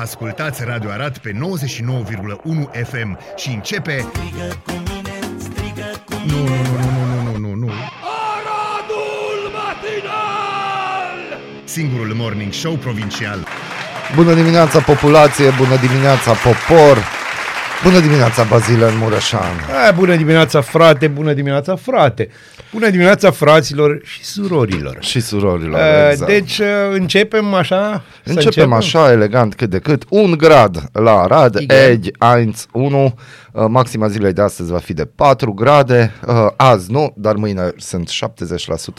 Ascultați Radio Arad pe 99,1 FM și începe... Strigă cu mine, strigă cu Nu, nu, nu, nu, nu, nu, nu, nu. Aradul matinal! Singurul morning show provincial. Bună dimineața populație, bună dimineața popor, bună dimineața Bazile în Mureșan. A, bună dimineața frate, bună dimineața frate, bună dimineața fraților și surorilor. Și surorilor, A, exact. Deci uh, începem așa? Să Începem așa, elegant cât de cât, un grad la Arad, Igen. Egi, 1, 1, Uh, maxima zilei de astăzi va fi de 4 grade, Uh, azi nu, dar mâine sunt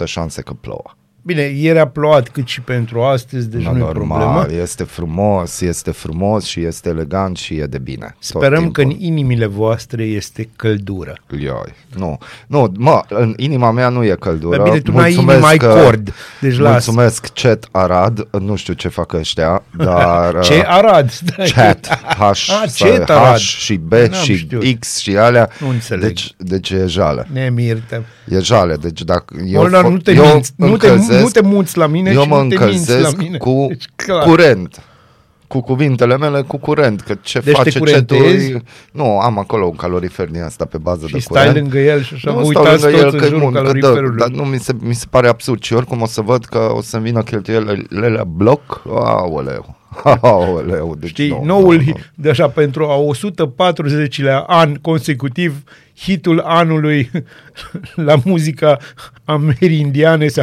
70% șanse că plouă. Bine, ieri a plouat cât și pentru astăzi, deci No, nu e normal, problemă. este frumos, este frumos și este elegant și e de bine. tot Sperăm că în timpul. inimile voastre este căldură. Ioi, nu, nu, mă, în inima mea nu e căldură. Dar bine, tu n-ai Mulțumesc inima, ai că- cord, deci las. Mulțumesc chat Arad, nu știu ce fac ăștia, dar... Ce uh, Arad? Stai. Chat, H, Ah, sau chat Arad. H și B N-am și știut. X și alea. Nu înțeleg. Deci, deci e jale. Ne mirte. E jale, deci dacă eu, Molnar, fo- nu te, eu minți, nu, te, încălzesc- nu te muți la mine eu și mă nu te minți la încălzesc mine. cu Deci, clar. curent. Cu cuvintele mele cu curent, că ce Deci te face curentezi? cetul... Nu, am acolo un calorifer din asta pe bază Și de stai curent. lângă el și așa, nu vă stau uitați lângă toți în că e jurul bun, că dă, caloriferului. dar nu mi se, mi se pare absurd și oricum o să văd că o să vină cheltuielile la bloc. Aoleu, aoleu. Deci Știi, nu, noul, nu, nu. de așa, pentru a 140-lea an consecutiv, hitul anului la muzica amerindiană se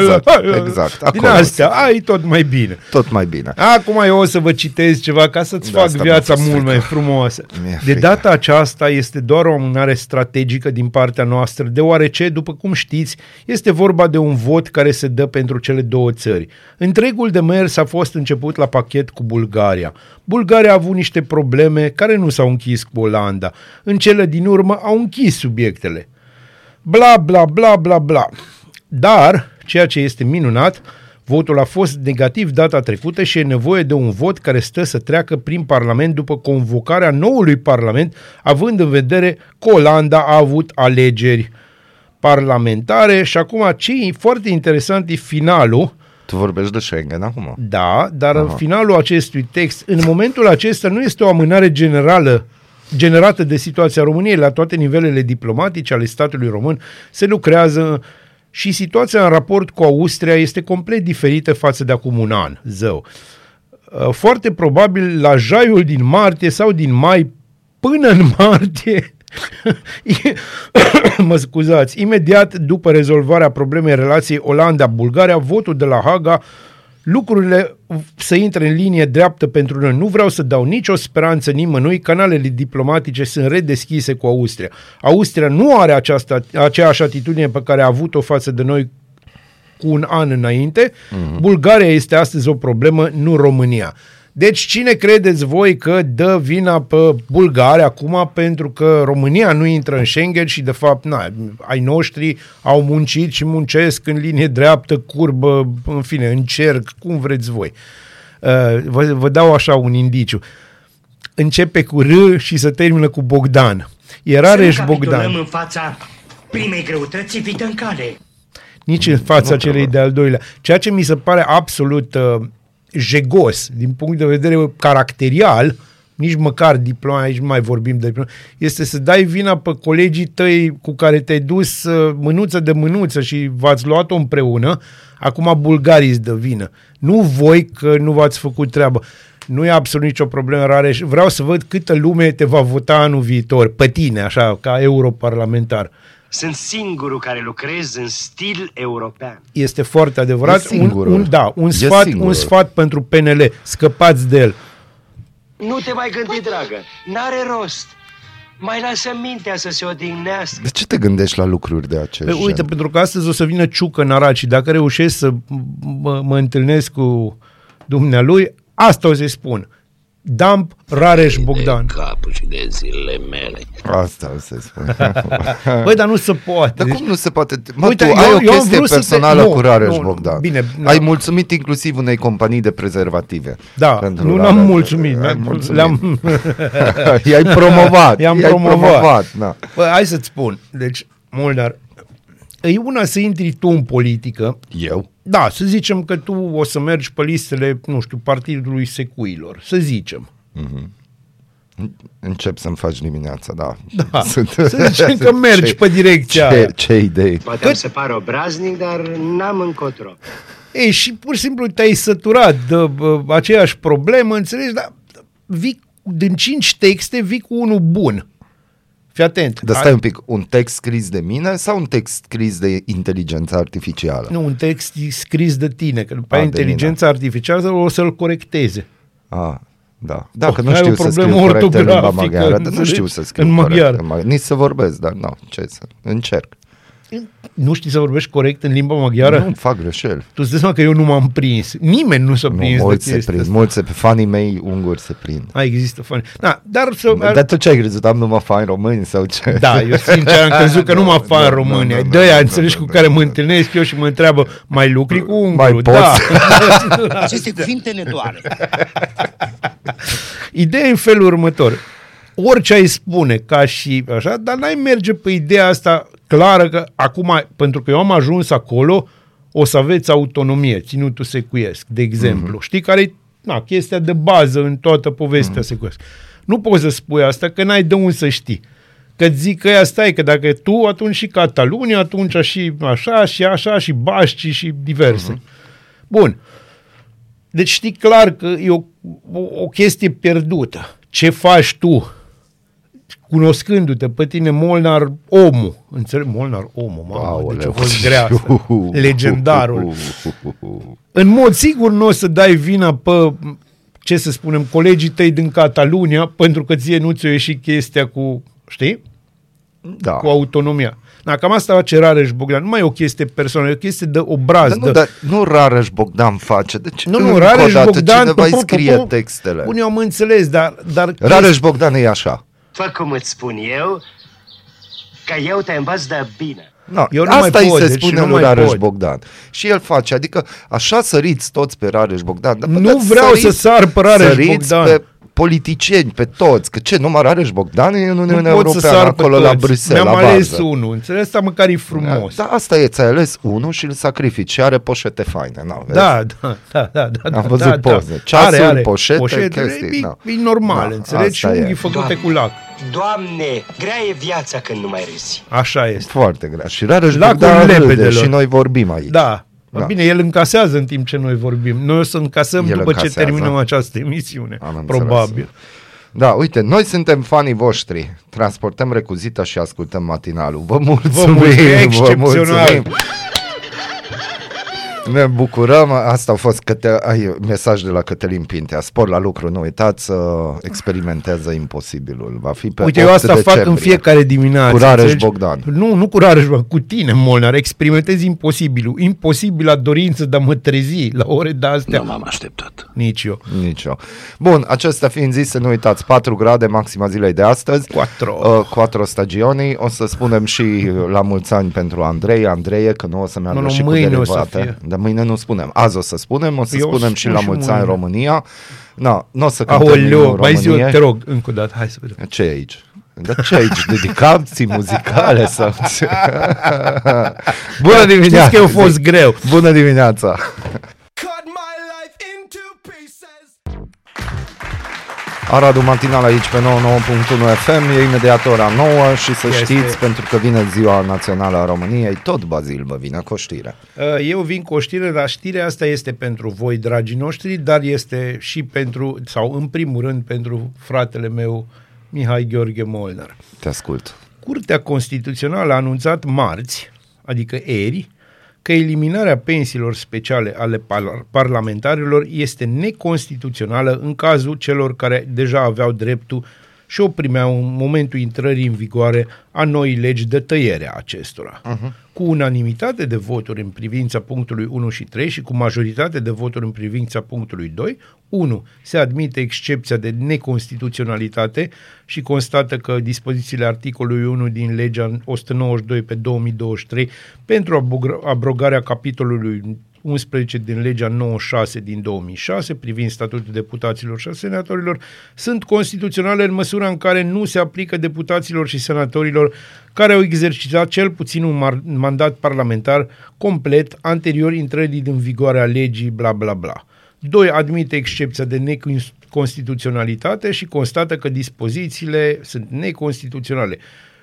Exact, exact, Din acolo astea, ai tot mai bine. Tot mai bine. Acum eu o să vă citesc ceva ca să-ți Da, fac asta viața mi-e mult frică. mai frumoasă. Mi-e De frică. data aceasta este doar o amânare strategică din partea noastră, deoarece, după cum știți, este vorba de un vot care se dă pentru cele două țări. Întregul demers a fost început la pachet cu Bulgaria. Bulgaria a avut niște probleme care nu s-au închis cu Olanda. În cele din urmă au închis subiectele bla bla bla bla bla. Dar, ceea ce este minunat, votul a fost negativ data trecută și e nevoie de un vot care stă să treacă prin Parlament după convocarea noului Parlament, având în vedere că Olanda a avut alegeri parlamentare și acum ce e foarte interesant e finalul, Tu vorbești de Schengen acum. da, dar în finalul acestui text, în momentul acesta nu este o amânare generală generată de situația României la toate nivelele diplomatice ale statului român, se lucrează și situația în raport cu Austria este complet diferită față de acum un an, zău. Uh, Foarte probabil la jaiul din martie sau din mai până în martie mă scuzați, imediat după rezolvarea problemei relației Olanda-Bulgaria, votul de la Haga, lucrurile să intre în linie dreaptă pentru noi. Nu vreau să dau nicio speranță nimănui, canalele diplomatice sunt redeschise cu Austria. Austria nu are această, aceeași atitudine pe care a avut-o față de noi cu un an înainte. Mm-hmm. Bulgaria este astăzi o problemă, nu România. Deci cine credeți voi că dă vina pe Bulgaria acum pentru că România nu intră în Schengen și de fapt na, ai noștri au muncit și muncesc în linie dreaptă, curbă, în fine, în cerc, cum vreți voi. Uh, vă, vă dau așa un indiciu. Începe cu R și se termină cu Bogdan. Era Să nu Reș capitulăm Bogdan. în fața primei greutăți, fii în cale. nici în fața celei de-al doilea. Ceea ce mi se pare absolut uh, jegos din punct de vedere caracterial, nici măcar diploma, aici nu mai vorbim de diploma, este să dai vina pe colegii tăi cu care te-ai dus uh, mânuță de mânuță și v-ați luat-o împreună, acum bulgarii îți dă vină. Nu voi că nu v-ați făcut treabă. Nu e absolut nicio problemă rare. Vreau să văd câtă lume te va vota anul viitor, pe tine, așa, ca europarlamentar. Sunt singurul care lucrez în stil european. Este foarte adevărat. E un, singurul. un, da, un E sfat, un singurul. sfat pentru PNL. Scăpați de el. Nu te mai gândi, dragă. N-are rost. Mai lasă mintea să se odihnească. De ce te gândești la lucruri de acest Păi, uite, gen? pentru că astăzi o să vină Ciucă în Arad și dacă reușesc să mă, mă întâlnesc cu dumnealui, asta o să-i spun. Damp Rareș Bogdan. De capul și de zilele mele. Asta o să spun. Băi, dar nu se poate. Dar cum nu se poate? Mă, Uite, tu eu- ai o eu am chestie vrut să te- personală nu, cu Rareș nu, Bogdan. bine, ai nu. mulțumit inclusiv unei companii de prezervative. Da, Pentru nu Rareș. n-am mulțumit. Ai mi-am- mulțumit. Le-am, I-ai promovat. I-am i-ai promovat. promovat da. Bă, hai să-ți spun. Deci, Molnar, E una să intri tu în politică, Eu? da, să zicem că tu o să mergi pe listele, nu știu, partidului secuilor, să zicem. Încep să-mi faci dimineața, da. Da, să zicem că mergi pe direcția ce, aia. ce idei? Poate îmi se pare obraznic, dar n-am încotro. Ei, și pur și simplu te-ai săturat de bă, aceeași problemă, înțelegi, dar vii din cinci texte, vii cu unul bun. Fii atent. Dar stai un pic, un text scris de mine sau un text scris de inteligență artificială? Nu, un text scris de tine, că după A, aia de inteligența artificială o să-l corecteze. Ah, da. Dacă Oh, nu ai știu o să problemă scriu corect în limba ortografică, maghiară, dar nu înțelegi? știu să scriu În corect maghiară. în maghiară. Nici să vorbesc, dar nu, ce să, încerc. Nu știi să vorbești corect în limba maghiară? Nu fac greșeli. Tu îți dai seama că eu nu m-am prins. Nimeni nu s-a Nu, prins de mulți se chestia prind, asta. mulți se, fanii mei unguri se prind. A, există fani. Da, dar să... Dar tu ce ai crezut? Am numai fani români sau ce? Da, eu sincer am crezut că nu mă fac Da, în da, România. da, da, De-aia, da, înțelegi, da, cu da, care da, mă da. întâlnesc eu și mă întreabă, mai lucri cu Mai ungurul? poți? Da. Aceste cuvinte ne doare. Ideea e în felul următor. Orice ai spune ca și așa, dar n-ai merge pe ideea asta clară că acum, pentru că eu am ajuns acolo, o să aveți autonomie, ținutul secuiesc, de exemplu. Mm-hmm. Știi care e na, chestia de bază în toată povestea mm-hmm. secuiesc. Nu poți să spui asta că n-ai de unde să știi. Că zic că ea stai, că dacă tu, atunci și Catalunia, atunci și așa, și așa, și Bașci și diverse. Mm-hmm. Bun. Deci știi clar că e o, o, o chestie pierdută. Ce faci tu, cunoscându-te pe tine, Molnar, omul, înțeleg? Molnar, omul, mamă, deci a fost grea asta. Legendarul. În mod sigur nu o să dai vina pe, ce să spunem, colegii tăi din Catalunia, pentru că ție nu ți-o ieșit chestia cu, știi? Da. Cu autonomia. Da, cam asta face Rareș Bogdan. Nu mai e o chestie personală, e o chestie de obraz. Dar nu, de... dar nu Rareș Bogdan face. Deci Nu, nu, încă o Rareș dată, Bogdan... Cineva îi pu- pu- scrie pu- textele. Bun, eu am înțeles, dar... dar Rareș Bogdan e așa. Fă cum îți spun eu, că eu te învăț de bine. No, Eu nu asta mai îi pot, se deci spune nu lui mai Rareș pot. Bogdan. Și el face, adică așa săriți toți pe Rareș Bogdan. Dar, bă, Nu dar vreau săriți- să sar pe Rareș săriți Bogdan. pe politicieni, pe toți. Că ce, numai Rareș Bogdan e în nu Uniunea pot să Europeană, sar pe acolo la toți. Bruxelles, Mi-am la ales bază. unul, înțeles? Asta măcar e frumos. Da, asta e, ți-ai ales unul și îl sacrifici și are poșete faine. Na, vezi? Da, da, da, da, da. Am da, văzut da, da. poze. Ceasuri, poșete, chestii, e, da. e normal, Da, înțelegi? Și asta e. unghii făcute Doamne. cu lac. Doamne, grea e viața când nu mai râzi. Așa este. Foarte grea. Și Rareș Lacul Bogdan râde lepedelor. și noi vorbim aici. Da. Da. da. Bine, el încasează în timp ce noi vorbim. Noi o să încasăm El după încasează. ce terminăm această emisiune. Am înțeles. probabil. Da, uite, noi suntem fanii voștri. Transportăm recuzita și ascultăm matinalul. Vă mulțumim! Vă mulțumim, excepțional. mulțumim. Ne bucurăm, asta a fost câte, ai, mesaj de la Cătălin Pintea. Spor la lucru, nu uitați să experimentează imposibilul. Va fi pe Uite, 8 eu asta fac decembrie. în fiecare dimineață. Cu Rareș înțelegi? Bogdan. Nu, nu cu Rareș Bogdan, cu tine, Molnar. Experimentezi imposibilul. Imposibila dorință de a mă trezi la ore de astea. Nu m-am așteptat. Nici eu. Nici eu. Bun, acestea fiind zise, nu uitați, 4 grade maxima zilei de astăzi. Quattro. Uh, quattro stagioni. O să spunem și la mulți ani pentru Andrei, Andreie, că nu o să meargă Nu, nu, și mâine cu o să derivate. fie. Dar mâine nu spunem. Azi o să spunem, o să Eu o spunem să și spun la și mulți ani mâine. România. No, nu o să cântăm Aoleu, Românie. mai zi eu, te rog, încă o dată, hai să vedem. Ce e aici? Dar ce e aici? Dedicații muzicale sau ce? Bună dimineața! Știți că eu fost greu. Bună dimineața! Aradul matinal aici pe 99.1 FM, e imediat ora 9 și să Este. știți, pentru că vine ziua națională a României, tot Bazil vă vine cu o știre. Uh, Eu vin cu o știre, dar știrea asta este pentru voi, dragii noștri, dar este și pentru, sau în primul rând, pentru fratele meu, Mihai Gheorghe Molnar. Te ascult. Curtea Constituțională a anunțat marți, adică ieri, că eliminarea pensiilor speciale ale par- parlamentarilor este neconstituțională în cazul celor care deja aveau dreptul și o primeau în momentul intrării în vigoare a noii legi de tăiere a acestora. Uh-huh. Cu unanimitate de voturi în privința punctului 1 și 3 și cu majoritate de voturi în privința punctului 2, 1. Se admite excepția de neconstituționalitate și constată că dispozițiile articolului 1 din legea 192 pe 2023 pentru abroga- abrogarea capitolului 11 din legea 96 din 2006 privind statutul deputaților și a senatorilor sunt constituționale în măsura în care nu se aplică deputaților și senatorilor care au exercitat cel puțin un mar- mandat parlamentar complet anterior intrării în vigoare a legii bla bla bla. 2. Admite excepția de neconstituționalitate și constată că dispozițiile sunt neconstituționale.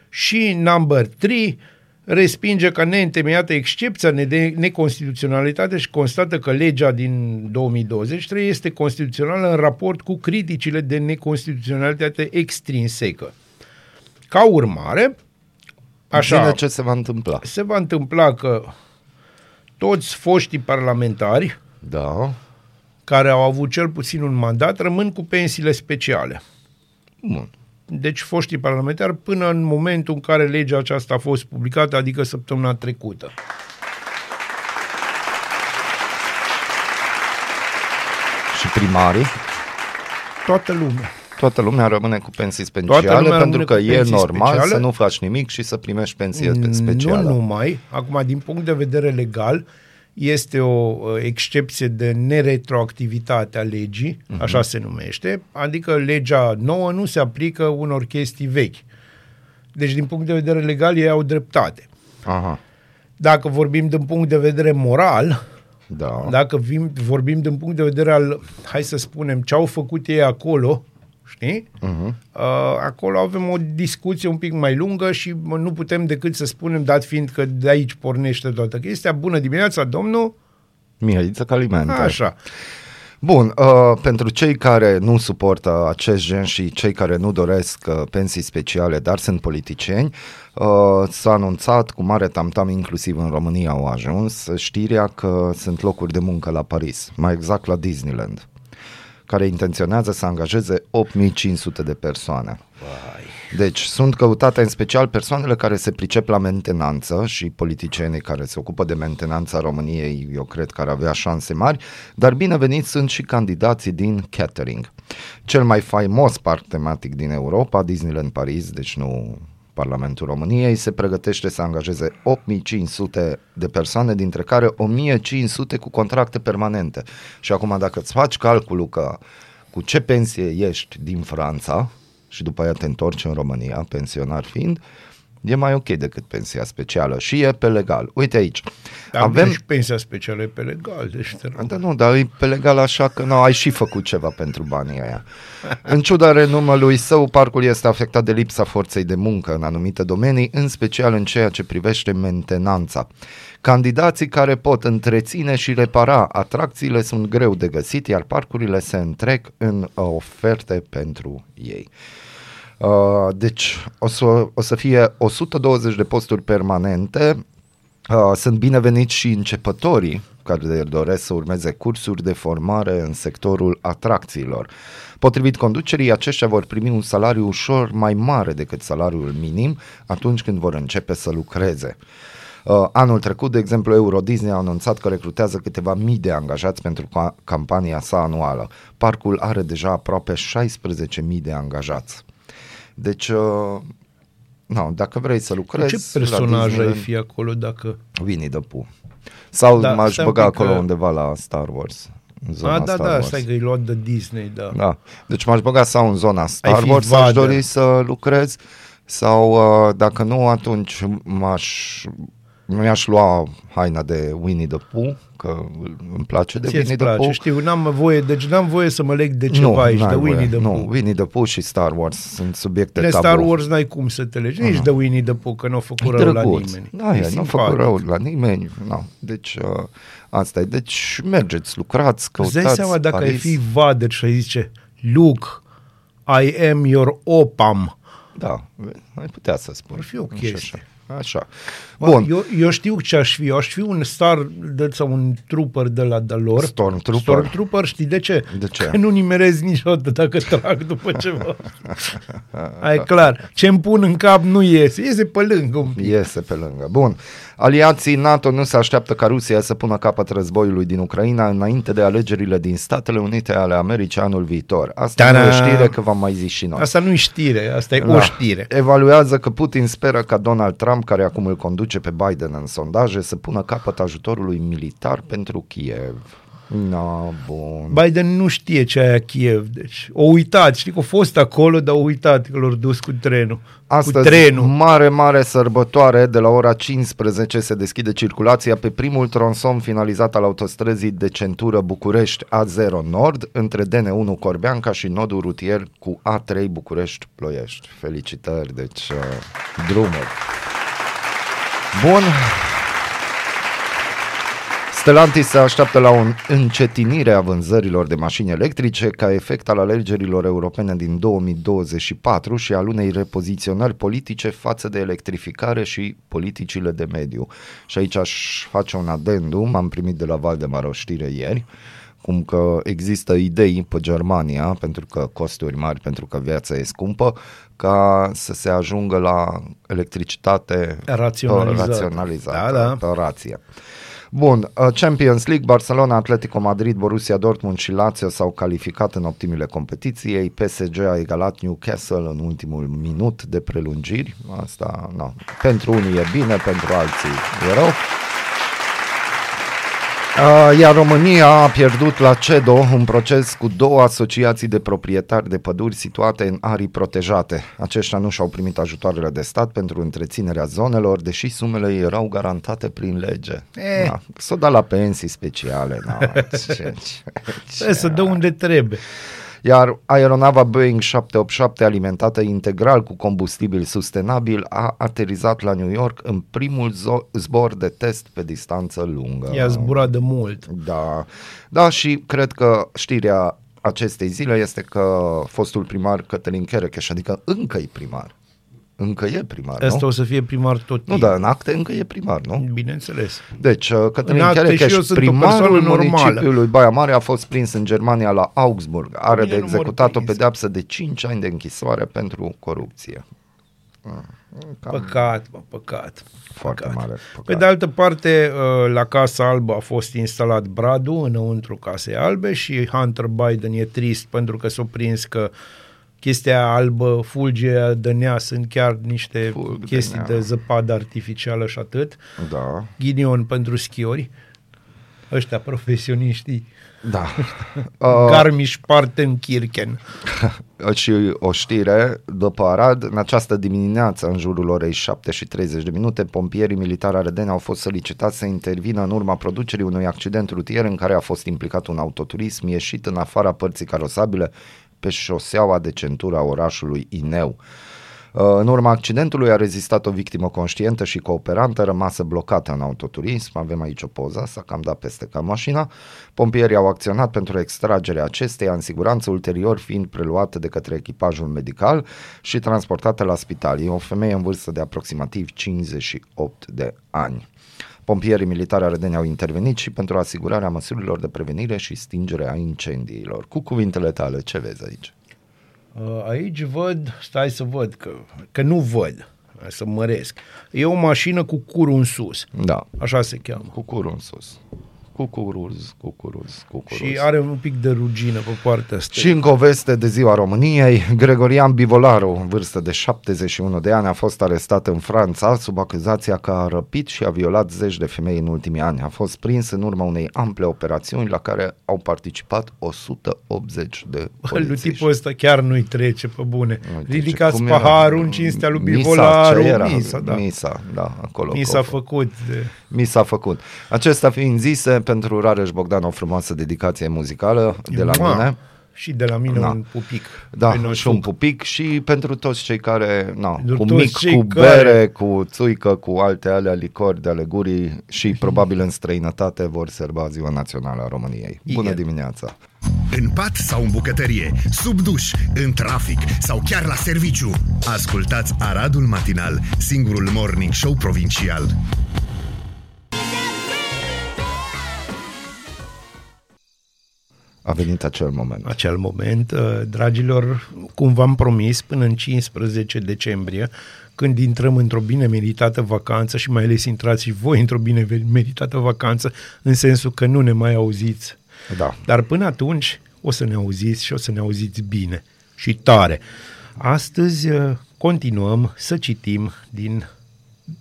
Și number 3 respinge ca neîntemeiată excepția de neconstituționalitate și constată că legea din 2023 este constituțională în raport cu criticile de neconstituționalitate extrinsecă. Ca urmare, așa, Bine, ce se va întâmpla? se va întâmpla că toți foștii parlamentari Da. care au avut cel puțin un mandat rămân cu pensiile speciale. Bun. Deci foștii parlamentari până în momentul în care legea aceasta a fost publicată, adică săptămâna trecută. Și primarii? Toată lumea. Toată lumea rămâne cu pensii Toată speciale lumea pentru rămâne că cu e pensii normal speciale. să nu faci nimic și să primești pensie specială. Nu numai. Acum, din punct de vedere legal, este o uh, excepție de neretroactivitate a legii, uh-huh. așa se numește, adică legea nouă nu se aplică unor chestii vechi. Deci, din punct de vedere legal, ei au dreptate. Aha, Dacă vorbim din punct de vedere moral, da. dacă vim, vorbim din punct de vedere al, hai să spunem, ce au făcut ei acolo, știi? Uh-huh. Uh, acolo avem o discuție un pic mai lungă și mă, nu putem decât să spunem, dat fiind că de aici pornește toată chestia. Bună dimineața, domnul! Mihăiță Calimente. Așa. Bun, uh, pentru cei care nu suportă acest gen și cei care nu doresc uh, pensii speciale, dar sunt politicieni, uh, s-a anunțat cu mare tamtam, inclusiv în România au ajuns, știrea că sunt locuri de muncă la Paris, mai exact la Disneyland, care intenționează să angajeze 8500 de persoane. Deci sunt căutate în special persoanele care se pricep la mentenanță și politicienii care se ocupă de mentenanța României, eu cred că ar avea șanse mari, dar bineveniți sunt și candidații din catering. Cel mai faimos parc tematic din Europa, Disneyland Paris, deci nu Parlamentul României, se pregătește să angajeze 8500 de persoane, dintre care 1500 cu contracte permanente. Și acum dacă îți faci calculul că cu ce pensie ești din Franța și după aia te întorci în România, pensionar fiind, e mai ok decât pensia specială și e pe legal. Uite aici, Dar avem... și pensia specială e pe legal, deci te rog. Da, nu, dar e pe legal așa că nu, ai și făcut ceva pentru banii aia. În ciuda renumelui său, parcul este afectat de lipsa forței de muncă în anumite domenii, în special în ceea ce privește mentenanța. Candidații care pot întreține și repara atracțiile sunt greu de găsit, iar parcurile se întrec în uh, oferte pentru ei. Uh, deci o să, o să fie 120 de posturi permanente, Uh, sunt bineveniți și începătorii care doresc să urmeze cursuri de formare în sectorul atracțiilor. Potrivit conducerii, aceștia vor primi un salariu ușor mai mare decât salariul minim atunci când vor începe să lucreze. Uh, anul trecut, de exemplu, Euro Disney a anunțat că recrutează câteva mii de angajați pentru ca- campania sa anuală. Parcul are deja aproape 16.000 de angajați. Deci, uh, no, dacă vrei să Cu lucrezi... ce la personaj ai Disneyland- fi acolo dacă... Winnie the Pooh. Sau Da, da, m-aș stai un băga pic acolo că- undeva la Star Wars. În zona A, da, Star da, Wars. stai că e luat de Disney, da. Da. Deci m-aș băga sau în zona Star fi Wars, aș Vader. dori să lucrez, sau uh, dacă nu, atunci m-aș, mi-aș lua haina de Winnie the Pooh, că îmi place de Ție-ți Winnie the place, Pooh. știu, n-am voie, deci n-am voie să mă leg de ceva aici, n-ai de Winnie voie. the Nu, Pooh. Winnie the Pooh și Star Wars sunt subiecte De tabu. Star Wars n-ai cum să te legi, nici de Winnie the Pooh, că nu a făcut E rău la drăguț. nimeni. Da, e, nu a simpatic. făcut rău la nimeni. No. Deci, uh, asta e. Deci, mergeți, lucrați, Îți căutați dai seama dacă Paris. ai fi Vader și ai zice, Luke, I am your opam. Da, ai putea să spun. Ar fi o Și chestie. Așa. Așa. Bun. Bun. Eu, eu știu ce aș fi. Eu aș fi un star de, sau un trooper de la de lor. Stormtrooper? Stormtrooper, știi de ce? De ce? Că nu nimerez niciodată dacă trag după ceva. Ai clar. Ce îmi pun în cap nu iese. Iese pe lângă un pic. Iese pe lângă. Bun. Aliații NATO nu se așteaptă ca Rusia să pună capăt războiului din Ucraina înainte de alegerile din Statele Unite ale Americii anul viitor. Asta nu e o Ta-da! știre că v-am mai zis și noi. Asta nu e știre, asta e Da. o știre. Evaluează că Putin speră ca Donald Trump Trump, care acum îl conduce pe Biden în sondaje, să pună capăt ajutorului militar pentru Kiev. Na, bun. Biden nu știe ce aia Kiev, deci o uitat, știi că a fost acolo, dar a uitat că l-au dus cu trenul. Astăzi, cu trenul. mare, mare sărbătoare, de la ora 15 se deschide circulația pe primul tronson finalizat al autostrăzii de centură București A0 Nord, între DN1 Corbeanca și nodul rutier cu A3 București Ploiești. Felicitări, deci uh, drumuri. Bun. Stellantis se așteaptă la o încetinire a vânzărilor de mașini electrice ca efect al alegerilor europene din 2024 și al unei repoziționări politice față de electrificare și politicile de mediu. Și aici aș face un adendum, am primit de la Valdemar o știre ieri, cum că există idei pe Germania, pentru că costuri mari, pentru că viața e scumpă, ca să se ajungă la electricitate Raționalizată. raționalizată Da, da. pe rație. Bun, uh, Champions League, Barcelona, Atletico Madrid, Borussia Dortmund și Lazio s-au calificat în optimile competiției. PSG a egalat Newcastle în ultimul minut de prelungiri. Asta, na, pentru unii e bine, pentru alții e rău. Uh, Iar România a pierdut la CEDO un proces cu două asociații de proprietari de păduri situate în arii protejate. Aceștia nu și-au primit ajutoarele de stat pentru întreținerea zonelor, deși sumele erau garantate prin lege. Eh. Da, s-o dat la pensii speciale. Da, ce, ce, Trebuie să dă unde trebuie. Iar aeronava Boeing 787, alimentată integral cu combustibil sustenabil, a aterizat la New York în primul zo- zbor de test pe distanță lungă. I-a zburat de mult. Da, da și cred că știrea acestei zile este că fostul primar Cătălin Cherecheș, adică încă e primar, încă e primar, Asta nu? o să fie primar tot Nu, timpul. dar în acte încă e primar, nu? Bineînțeles. Deci, uh, Cătălin În acte și eu Cherecheș, sunt o primarul persoană normală. municipiului Baia Mare, a fost prins în Germania la Augsburg. Are Bine, de nu mă executat o prins. pedeapsă de 5 ani de închisoare pentru corupție. Mm, Cam Păcat, mă, păcat. foarte păcat. mare. Păcat. Pe de altă parte, uh, la Casa Albă a fost instalat bradul înăuntru Casei Albe și Hunter Biden e trist pentru că s-a prins că chestia albă, fulgea de nea, sunt chiar niște Fulg de chestii nea. de zăpadă artificială și atât. Da, Ghinion pentru schiori. Ăștia profesioniștii. da. Uh, Garmisch-Partenkirchen. și o știre după Arad, în această dimineață, în jurul orei 7 și 30 de minute, pompierii militari arădeni au fost solicitați să intervină în urma producerii unui accident rutier în care a fost implicat un autoturism ieșit în afara părții carosabile pe șoseaua de centură a orașului Ineu. Uh, În urma accidentului a rezistat o victimă conștientă și cooperantă rămasă blocată în autoturism. Avem aici o poză, s-a cam dat peste ca mașina. Pompierii au acționat pentru extragerea acesteia în siguranță, ulterior fiind preluată de către echipajul medical și transportată la spital. E o femeie în vârstă de aproximativ 58 de ani. Pompierii militari arădeni au intervenit și pentru asigurarea măsurilor de prevenire și stingere a incendiilor. Cu cuvintele tale, ce vezi aici? Uh, Aici văd, stai să văd, că, că nu văd, hai să măresc. E o mașină cu curul în sus, Da, așa se cheamă. Cu curul în sus. Cucuruz, cucuruz, cucuruz. Și are un pic de rugină pe partea asta. Și încă o veste de ziua României, Gregorian Bivolaru, în vârstă de 71 de ani, a fost arestat în Franța sub acuzația că a răpit și a violat zeci de femei în ultimii ani. A fost prins în urma unei ample operațiuni la care au participat 180 de Bă, lui polițiști. tipul ăsta chiar nu-i trece pe bune. Nu trece. Ridicați Cum era? paharul în cinstea lui Misa, Bivolaru. ce era? Misa, da. Misa, da, acolo. Mi că s-a au făcut. De... Mi s-a făcut. Acesta fiind zise, pentru Rareș Bogdan o frumoasă dedicație muzicală de la Mua! mine. Și de la mine Da. un pupic. Da, Pe noi și un foc. pupic și pentru toți cei care, na, Pentru cu toți mic, cei cu care- bere, cu țuică, cu alte alea licori de ale gurii și probabil în străinătate vor serba Ziua Națională a României. Bună Igen. dimineața! În pat sau în bucătărie, sub duș, în trafic sau chiar la serviciu. Ascultați Aradul Matinal, singurul morning show provincial. A venit acel moment. acel moment. Uh, Dragilor, cum v-am promis, până în 15 decembrie, când intrăm într-o bine meritată vacanță și mai ales intrați și voi într-o bine meritată vacanță, în sensul că nu ne mai auziți. Da. Dar până atunci o să ne auziți și o să ne auziți bine și tare. Astăzi uh, continuăm să citim din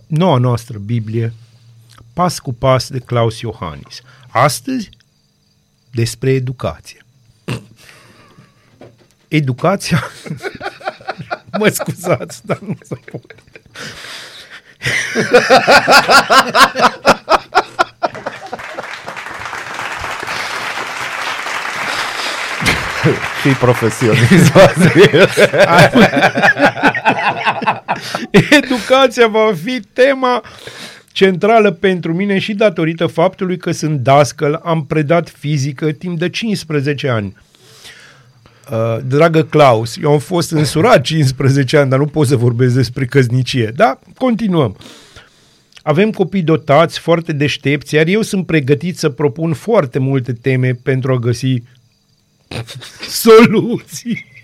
noua noastră Biblie, pas cu pas de Claus Iohannis. Astăzi, despre educație. Educația... mă scuzați, dar nu se poate. Fii profesionist. Educația va fi tema centrală pentru mine și datorită faptului că sunt dascăl, am predat fizică timp de 15 ani. Uh, dragă Claus, eu am fost însurat 15 ani, dar nu pot să vorbesc despre căznicie. Da, continuăm. Avem copii dotați, foarte deștepți, iar eu sunt pregătit să propun foarte multe teme pentru a găsi soluții.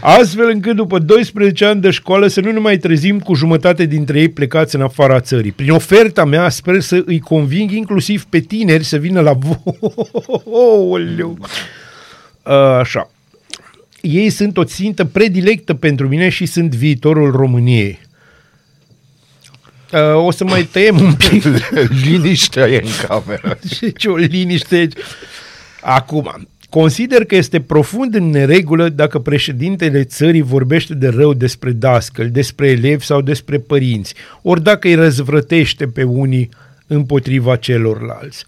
Astfel încât după 12 ani de școală să nu ne mai trezim cu jumătate dintre ei plecați în afara țării. Prin oferta mea sper să îi conving inclusiv pe tineri să vină la voi. Așa. Ei sunt o țintă predilectă pentru mine și sunt viitorul României. Uh, o să mai tăiem un pic. Liniștea e în cameră. Și ce o liniște aici. Acum, consider că este profund în neregulă dacă președintele țării vorbește de rău despre dascăl, despre elevi sau despre părinți, ori dacă îi răzvrătește pe unii împotriva celorlalți.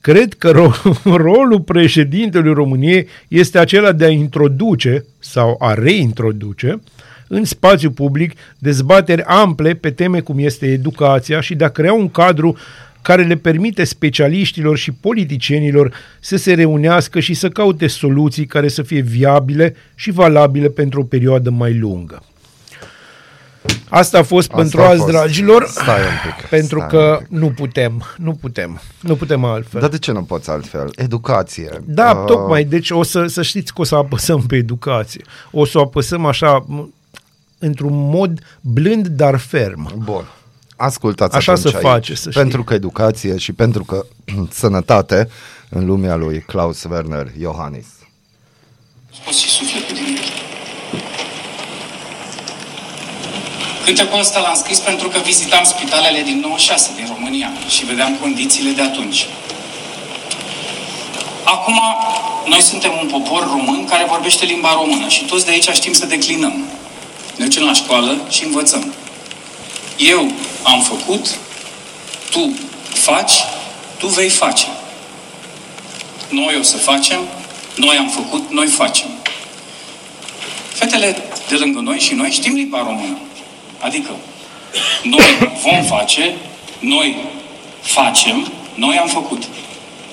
Cred că ro- rolul președintelui României este acela de a introduce sau a reintroduce în spațiu public dezbateri ample pe teme cum este educația și de a crea un cadru care le permite specialiștilor și politicienilor să se reunească și să caute soluții care să fie viabile și valabile pentru o perioadă mai lungă. Asta a fost Asta pentru a azi, fost. dragilor, Stai un pic, pentru stai că un pic. nu putem, nu putem, nu putem altfel. Dar de ce nu poți altfel? Educație. Da, Uh, tocmai. Deci o să, să știți că o să apăsăm pe educație. O să o apăsăm așa, m- într-un mod blând, dar ferm. Bun. Ascultați Așa atunci se aici. face, să știi. Pentru că educație și pentru că sănătate în lumea lui Klaus Werner Iohannis. scos și sufletul din el. Cântecul ăsta l-am scris pentru că vizitam spitalele din 96 din România și vedeam condițiile de atunci. Acum, noi suntem un popor român care vorbește limba română și toți de aici știm să declinăm. Ne ducem la școală și învățăm. Eu am făcut, tu faci, tu vei face. Noi o să facem, noi am făcut, noi facem. Fetele de lângă noi și noi știm limba română. Adică, noi vom face, noi facem, noi am făcut.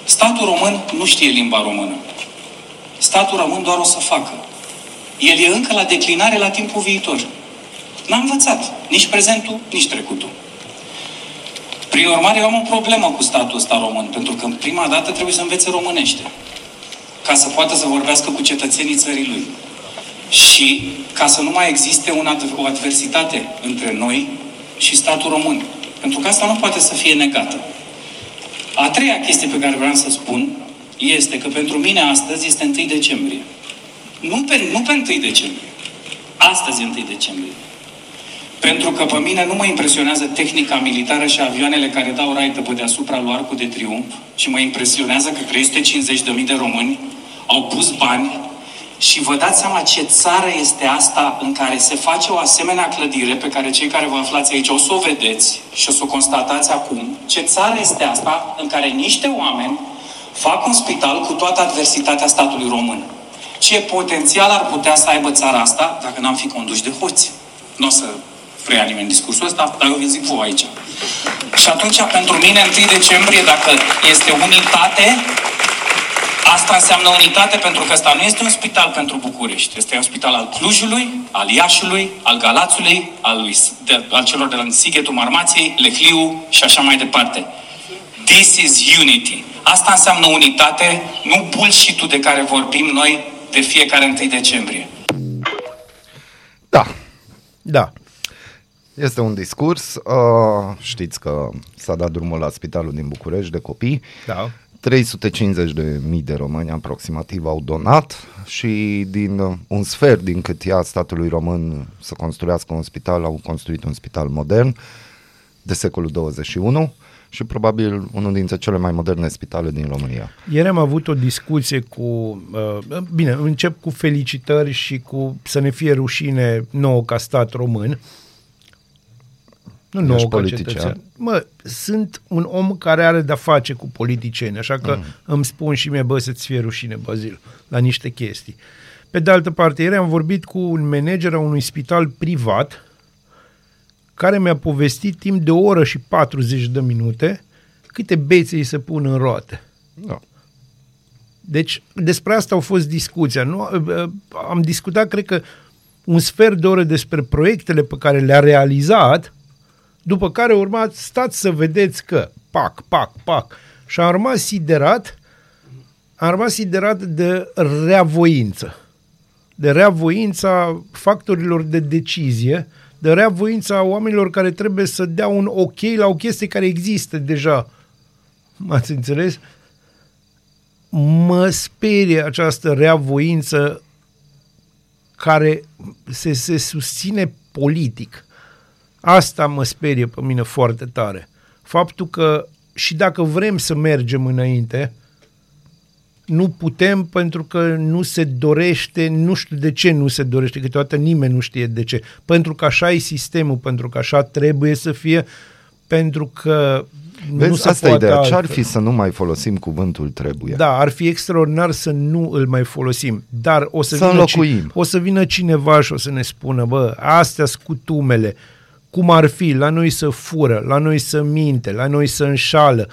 Statul român nu știe limba română. Statul român doar o să facă. El e încă la declinare la timpul viitor. N-a învățat nici prezentul, nici trecutul. Prin urmare, eu am o problemă cu statul ăsta român, pentru că în prima dată trebuie să învețe românește, ca să poată să vorbească cu cetățenii țării lui. Și ca să nu mai existe un ad- o adversitate între noi și statul român. Pentru că asta nu poate să fie negată. A treia chestie pe care vreau să spun este că pentru mine astăzi este 1 decembrie. Nu pe, nu pe 1 decembrie. Astăzi e 1 decembrie. Pentru că pe mine nu mă impresionează tehnica militară și avioanele care dau raită pe deasupra lui Arcul de Triumf, ci mă impresionează că 350.000 de români au pus bani și vă dați seama ce țară este asta în care se face o asemenea clădire pe care cei care vă aflați aici o să o vedeți și o să o constatați acum. Ce țară este asta în care niște oameni fac un spital cu toată adversitatea statului român. Ce potențial ar putea să aibă țara asta dacă n-am fi conduși de hoți? Nu o să preia nimeni discursul ăsta, dar eu vi zic vouă aici. Și atunci, pentru mine, 1 decembrie, dacă este unitate, Asta înseamnă unitate pentru că ăsta nu este un spital pentru București. Este un spital al Clujului, al Iașului, al Galațului, al, lui, de, al celor de la Sighetul Marmației, Lehliu și așa mai departe. This is unity. Asta înseamnă unitate, nu bullshit de care vorbim noi de fiecare 1 decembrie. Da, Da. Este un discurs. Uh, știți că s-a dat drumul la spitalul din București de copii. Da. 350 de mii de români aproximativ au donat și din uh, un sfert din cât ia statului român să construiască un spital, au construit un spital modern de secolul 21 și probabil unul dintre cele mai moderne spitale din România. Ieri am avut o discuție cu... Uh, bine, încep cu felicitări și cu să ne fie rușine nouă ca stat român. Nu nouă ca politician. cetățean. Mă, sunt un om care are de-a face cu politicieni, așa că mm. îmi spun și mie, bă, să-ți fie rușine, Bazil, la niște chestii. Pe de altă parte, ieri am vorbit cu un manager a unui spital privat care mi-a povestit timp de o oră și 40 de minute câte bețe îi se pun în roate. Da. Deci despre asta au fost discuția. Nu, am discutat, cred că, un sfert de oră despre proiectele pe care le-a realizat, după care urma, stați să vedeți că, pac, pac, pac. Și am rămas siderat, am rămas siderat de reavoință. De reavoința factorilor de decizie, de reavoința oamenilor care trebuie să dea un ok la o chestie care există deja. M-ați înțeles? Mă sperie această reavoință care se, se susține politic. Asta mă sperie pe mine foarte tare. Faptul că și dacă vrem să mergem înainte, nu putem pentru că nu se dorește, nu știu de ce nu se dorește, câteodată nimeni nu știe de ce. Pentru că așa e sistemul, pentru că așa trebuie să fie, pentru că Vezi, nu se asta e poate ideea. Ce ar altfel. fi să nu mai folosim cuvântul trebuie? Da, ar fi extraordinar să nu îl mai folosim, dar o să, Să vină, înlocuim. ci- o să vină cineva și o să ne spună, bă, astea sunt cutumele, cum ar fi, la noi să fură, la noi să minte, la noi să înșală,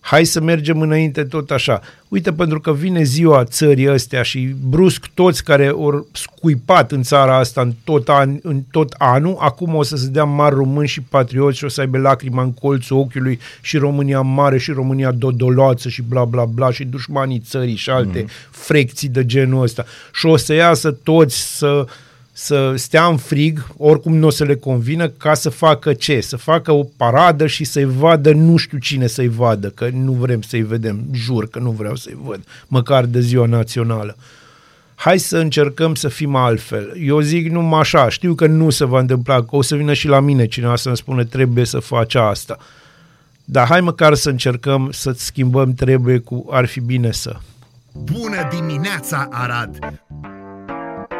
hai să mergem înainte tot așa. Uite, pentru că vine ziua țării astea și brusc toți care au scuipat în țara asta în tot, an, în tot anul, acum o să se dea mari români și patrioți și o să aibă lacrima în colțul ochiului și România mare și România dodoloață și bla bla bla și dușmanii țării și alte mm-hmm. frecții de genul ăsta. Și o să iasă toți să să stea în frig, oricum nu o să le convină, ca să facă ce? Să facă o paradă și să-i vadă nu știu cine să-i vadă, că nu vrem să-i vedem, jur că nu vreau să-i văd, măcar de ziua națională. Hai să încercăm să fim altfel. Eu zic numai așa, știu că nu se va întâmpla, că o să vină și la mine cineva să-mi spune trebuie să faci asta. Dar hai măcar să încercăm să schimbăm trebuie cu ar fi bine să. Bună dimineața, Arad!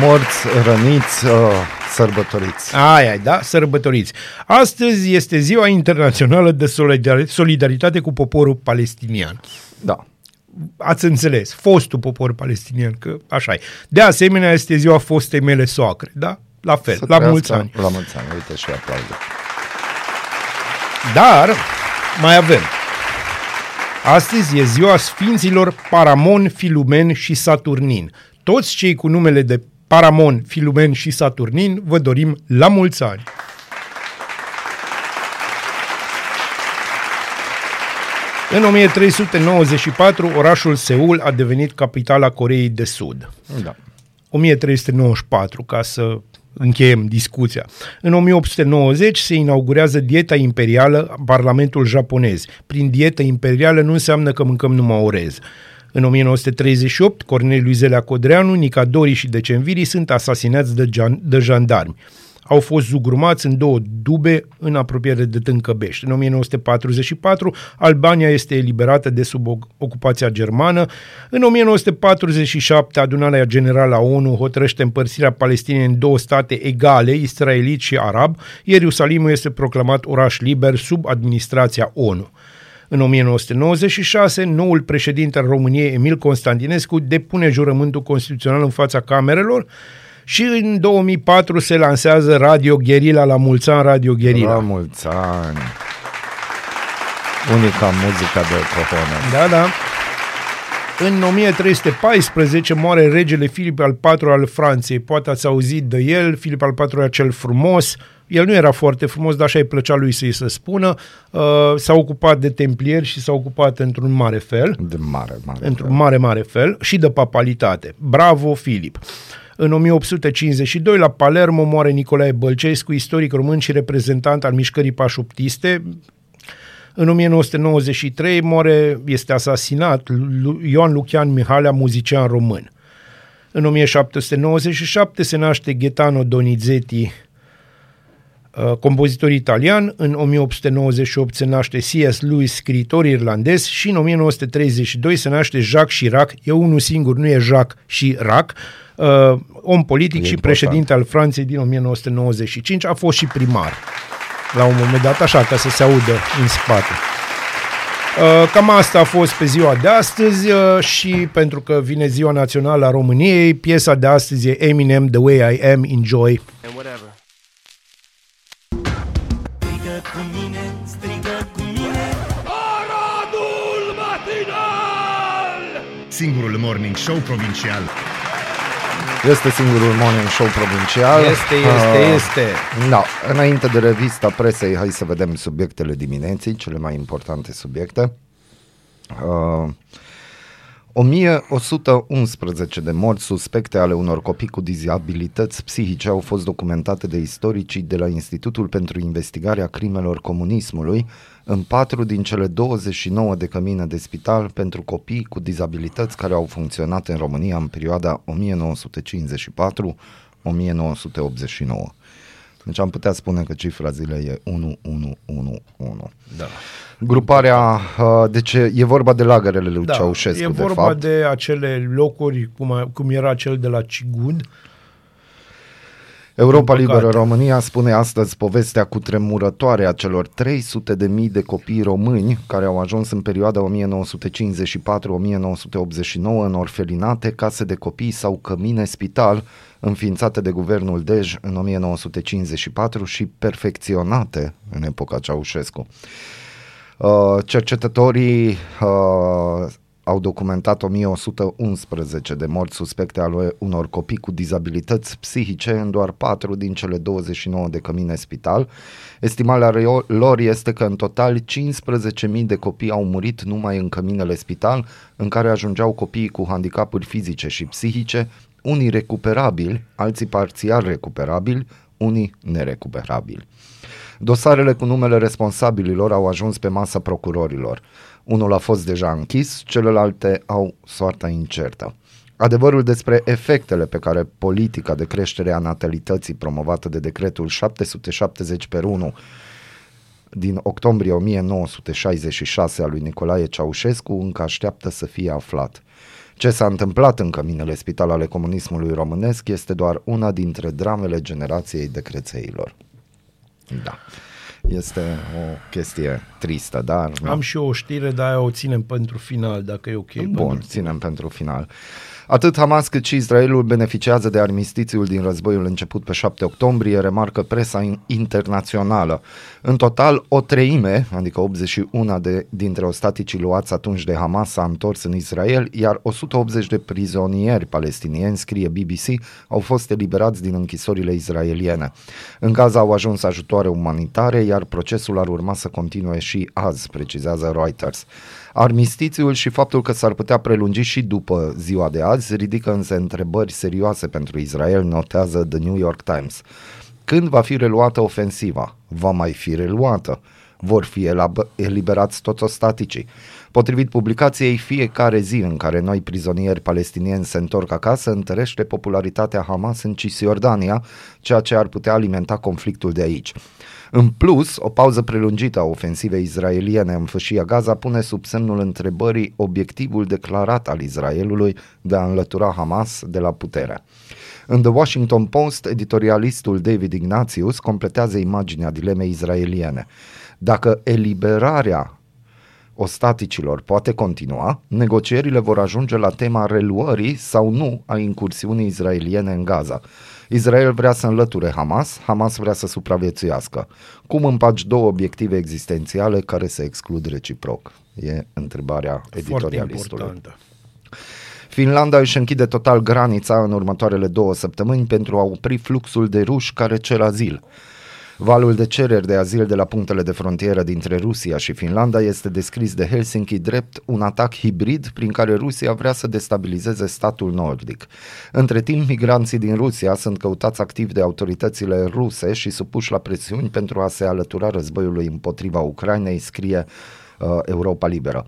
Morți, răniți, uh, sărbătoriți. Aia, da, sărbătoriți. Astăzi este ziua internațională de solidar- solidaritate cu poporul palestinian. Da. Ați înțeles, fostul popor palestinian, că așa e. De asemenea, este ziua fostei mele soacre, da? La fel, Să la trăiască mulți ani. La mulți ani, uite și aplaudă. Dar mai avem. Astăzi e ziua Sfinților Paramon, Filumen și Saturnin. Toți cei cu numele de Paramon, Filumen și Saturnin vă dorim la mulți ani. În 1394, orașul Seul a devenit capitala Coreei de Sud. Da. 1394, ca să încheiem discuția. În 1890 se inaugurează dieta imperială a Parlamentul japonez. Prin dietă imperială nu înseamnă că mâncăm numai orez. În 1938, Corneliu Zelea Codreanu, Nicadori și Decemviri sunt asasinați de, jan- de jandarmi. Au fost zugrumați în două dube în apropiere de Tâncăbești. În 1944, Albania este eliberată de sub o- ocupația germană. În 1947, adunarea generală a ONU hotărăște împărțirea Palestinei în două state egale, israelit și arab, iar Ierusalimul este proclamat oraș liber sub administrația ONU. În 1996, noul președinte al României, Emil Constantinescu, depune jurământul constituțional în fața camerelor și în 2004 se lansează Radio Gherila la mulți ani Radio Gherila. La mulți ani. Unica muzica de cojones. Da, da. În 1314 moare regele Filip al IV al Franței. Poate ați auzit de el, Filip al IV-lea cel frumos. El nu era foarte frumos, dar așa îi plăcea lui să-i se spună. Uh, s-a ocupat de templieri și s-a ocupat într-un mare fel. De mare, mare. Într-un mare, mare fel. Și de papalitate. Bravo, Filip! În 1852, la Palermo, moare Nicolae Bălcescu, istoric român și reprezentant al mișcării pașoptiste. În 1993 moare, este asasinat Lu- Ioan Lucian Mihalea, muzician român. În 1797 se naște Gaetano Donizetti, uh, compozitor italian. În 1898 se naște C.S. Lewis, scriitor irlandez și în 1932 se naște Jacques Chirac. E unul singur, nu e Jacques Chirac, uh, om politic E și important. președinte al Franței din 1995. A fost și primar la un moment dat, așa, ca să se audă în spate. Uh, Cam asta a fost pe ziua de astăzi uh, și pentru că vine ziua națională a României, piesa de astăzi e Eminem, The Way I Am, Enjoy. Strigă Singurul morning show provincial. Este singurul morning show provincial. Este, este, Ah, este. Da, înainte de revista presei, hai să vedem subiectele dimineții, cele mai importante subiecte. Uh, 1111 de morți suspecte ale unor copii cu dizabilități psihice au fost documentate de istoricii de la Institutul pentru Investigarea Crimelor Comunismului în patru din cele 29 de cămine de spital pentru copii cu dizabilități care au funcționat în România în perioada 1954-1989. Deci am putea spune că cifra zilei e 1111. Da. Gruparea, uh, deci e vorba de lagărele lui Da, Ceaușescu, e de vorba fapt. de acele locuri, cum, a, cum era cel de la Cigud, Europa Din păcate. Liberă România spune astăzi povestea cu tremurătoare a celor 300 de mii de copii români care au ajuns în perioada 1954-1989 în orfelinate, case de copii sau cămine spital înființate de guvernul Dej în 1954 și perfecționate în epoca Ceaușescu. Uh, cercetătorii uh, au documentat 1111 de morți suspecte ale unor copii cu dizabilități psihice în doar 4 din cele 29 de cămine spital. Estimarea reo- lor este că în total 15.000 de copii au murit numai în căminele spital, în care ajungeau copiii cu handicapuri fizice și psihice, unii recuperabili, alții parțial recuperabili, unii nerecuperabili. Dosarele cu numele responsabililor au ajuns pe masa procurorilor. Unul a fost deja închis, celelalte au soarta incertă. Adevărul despre efectele pe care politica de creștere a natalității promovată de decretul 770 per 1 din octombrie 1966 al lui Nicolae Ceaușescu încă așteaptă să fie aflat. Ce s-a întâmplat în căminele spital ale comunismului românesc este doar una dintre dramele generației decrețeilor. Da. Este o chestie tristă, dar... am și eu o știre, dar aia o ținem pentru final, dacă e ok. Bun, pentru- ținem pentru final. Atât Hamas cât și Israelul beneficiază de armistițiul din războiul început pe 7 octombrie, remarcă presa in- internațională. În total, o treime, adică 81 de, dintre ostaticii luați atunci de Hamas s-a întors în Israel, iar 180 de prizonieri palestinieni, scrie BBC, au fost eliberați din închisorile israeliene. În Gaza au ajuns ajutoare umanitare, iar procesul ar urma să continue și azi, precizează Reuters. Armistițiul și faptul că s-ar putea prelungi și după ziua de azi ridică însă întrebări serioase pentru Israel, notează The New York Times. Când va fi reluată ofensiva? Va mai fi reluată? Vor fi elab- eliberați toți ostaticii? Potrivit publicației, fiecare zi în care noi prizonieri palestinieni se întorc acasă întărește popularitatea Hamas în Cisjordania, ceea ce ar putea alimenta conflictul de aici. În plus, o pauză prelungită a ofensivei izraeliene în fâșia Gaza pune sub semnul întrebării obiectivul declarat al Israelului de a înlătura Hamas de la putere. În The Washington Post, editorialistul David Ignatius completează imaginea dilemei izraeliene. Dacă eliberarea ostaticilor poate continua, negocierile vor ajunge la tema reluării sau nu a incursiunii izraeliene în Gaza. Israel vrea să înlăture Hamas, Hamas vrea să supraviețuiască. Cum împaci două obiective existențiale care se exclud reciproc? E întrebarea Foarte editorialistului. importantă. Finlanda își închide total granița în următoarele două săptămâni pentru a opri fluxul de ruși care cer azil. Valul de cereri de azil de la punctele de frontieră dintre Rusia și Finlanda este descris de Helsinki drept un atac hibrid prin care Rusia vrea să destabilizeze statul nordic. Între timp, migranții din Rusia sunt căutați activ de autoritățile ruse și supuși la presiuni pentru a se alătura războiului împotriva Ucrainei, scrie uh, Europa Liberă.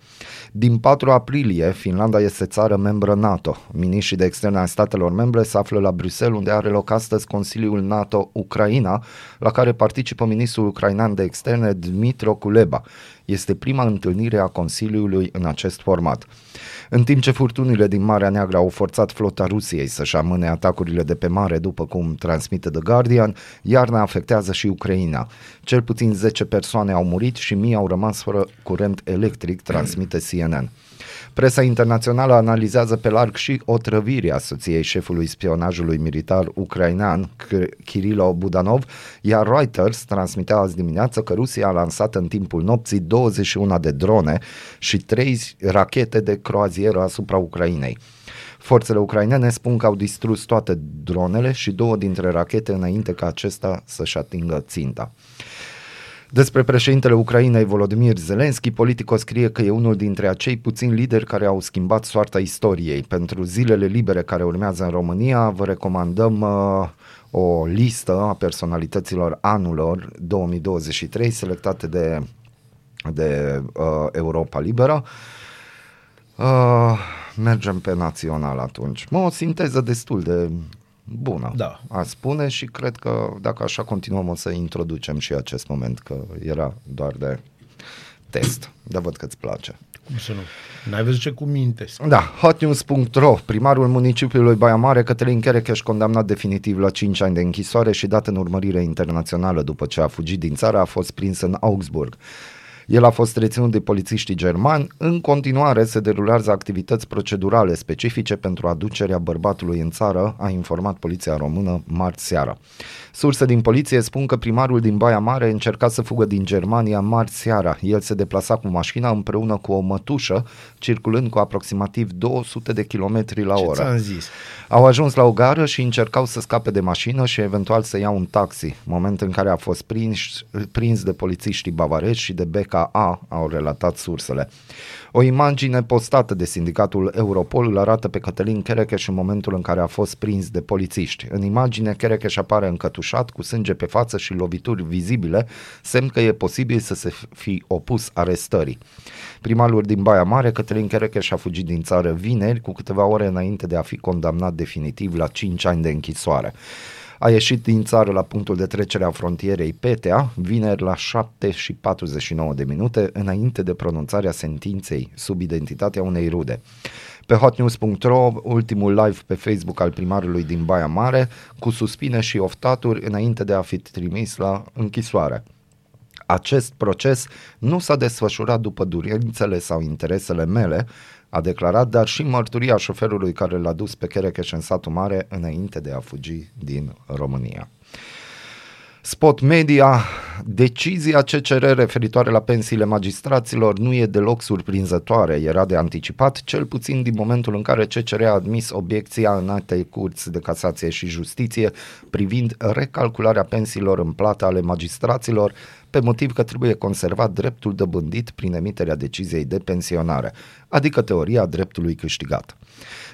Din 4 aprilie, Finlanda este țară membră NATO. Miniștrii de externe ai statelor membre se află la Bruxelles, unde are loc astăzi Consiliul NATO-Ucraina, la care participă ministrul ucrainean de externe Dmitro Kuleba. Este prima întâlnire a Consiliului în acest format. În timp ce furtunile din Marea Neagră au forțat flota Rusiei să-și amâne atacurile de pe mare, după cum transmite The Guardian, iarna afectează și Ucraina. Cel puțin 10 persoane au murit și mii au rămas fără curent electric, transmite CNN. Presa internațională analizează pe larg și otrăvirea soției șefului spionajului militar ucrainean Kirilo Budanov, iar Reuters transmitea azi dimineață că Rusia a lansat în timpul nopții 21 de drone și 3 rachete de croazieră asupra Ucrainei. Forțele ucrainene spun că au distrus toate dronele și două dintre rachete înainte ca acesta să-și atingă ținta. Despre președintele Ucrainei Volodymyr Zelensky, Politico scrie că e unul dintre acei puțini lideri care au schimbat soarta istoriei. Pentru zilele libere care urmează în România, vă recomandăm uh, o listă a personalităților anulor 2023 selectate de, de uh, Europa Liberă. Uh, mergem pe național atunci. Mă, o sinteză destul de bună, Da. a spune și cred că dacă așa continuăm o să introducem și acest moment, că era doar de test, dar văd că îți place. Cum să nu? N-ai văzut ce cu minte. Da, hotnews.ro, primarul municipiului Baia Mare, Cătălin Cherecheș, condamnat definitiv la 5 ani de închisoare și dat în urmărire internațională după ce a fugit din țară, a fost prins în Augsburg. El a fost reținut de polițiștii germani. În continuare se derulează activități procedurale specifice pentru aducerea bărbatului în țară, a informat poliția română marți seara. Surse din poliție spun că primarul din Baia Mare încerca să fugă din Germania marți seara. El se deplasa cu mașina împreună cu o mătușă, circulând cu aproximativ 200 de km la Ce oră. ți-am zis? Au ajuns la o gară și încercau să scape de mașină și eventual să ia un taxi, moment în care a fost prins, prins de polițiștii bavarezi și de BKA, au relatat sursele. O imagine postată de sindicatul Europol îl arată pe Cătălin Cherecheș în momentul în care a fost prins de polițiști. În imagine, Cherecheș apare încătușat, cu sânge pe față și lovituri vizibile, semn că e posibil să se fi opus arestării. Primarul din Baia Mare, Cătălin Cherecheș, a fugit din țară vineri, cu câteva ore înainte de a fi condamnat definitiv la 5 ani de închisoare. A ieșit din țară la punctul de trecere a frontierei Petea, vineri la 7 și 49 de minute, înainte de pronunțarea sentinței sub identitatea unei rude. Pe hotnews.ro, ultimul live pe Facebook al primarului din Baia Mare, cu suspine și oftaturi înainte de a fi trimis la închisoare. Acest proces nu s-a desfășurat după durințele sau interesele mele, a declarat, dar și mărturia șoferului care l-a dus pe Cherecheș în satul mare înainte de a fugi din România. Spot Media, decizia CCR referitoare la pensiile magistraților nu e deloc surprinzătoare, era de anticipat, cel puțin din momentul în care CCR a admis obiecția în alte curți de casație și justiție privind recalcularea pensiilor în plată ale magistraților, pe motiv că trebuie conservat dreptul dobândit prin emiterea deciziei de pensionare, adică teoria dreptului câștigat.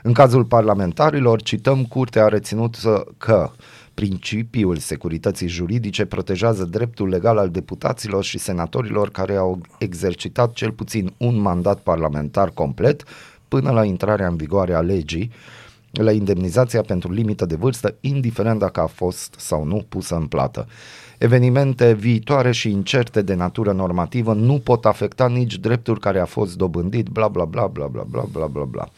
În cazul parlamentarilor, cităm, curtea a reținut că Principiul securității juridice protejează dreptul legal al deputaților și senatorilor care au exercitat cel puțin un mandat parlamentar complet până la intrarea în vigoare a legii, la indemnizația pentru limită de vârstă, indiferent dacă a fost sau nu pusă în plată. Evenimente viitoare și incerte de natură normativă nu pot afecta nici dreptul care a fost dobândit, bla bla bla bla bla bla bla bla bla.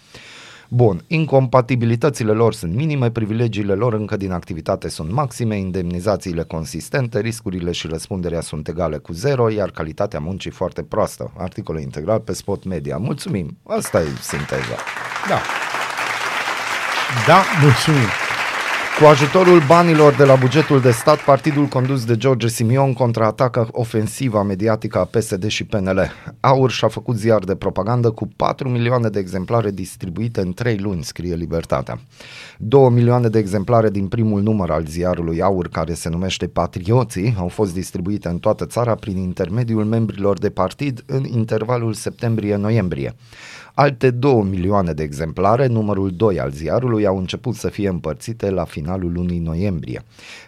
Bun, incompatibilitățile lor sunt minime, privilegiile lor încă din activitate sunt maxime, indemnizațiile consistente, riscurile și răspunderea sunt egale cu zero, iar calitatea muncii foarte proastă. Articolul integral pe Spot Media. Mulțumim! Asta e sinteza. Da. Da, mulțumim. Cu ajutorul banilor de la bugetul de stat, partidul condus de George Simion contraatacă ofensiva mediatică a PSD și PNL. Aur și-a făcut ziar de propagandă cu 4 milioane de exemplare distribuite în 3 luni, scrie Libertatea. 2 milioane de exemplare din primul număr al ziarului Aur, care se numește Patrioții, au fost distribuite în toată țara prin intermediul membrilor de partid în intervalul septembrie-noiembrie. Alte 2 milioane de exemplare, numărul 2 al ziarului, au început să fie împărțite la finalul lunii noiembrie.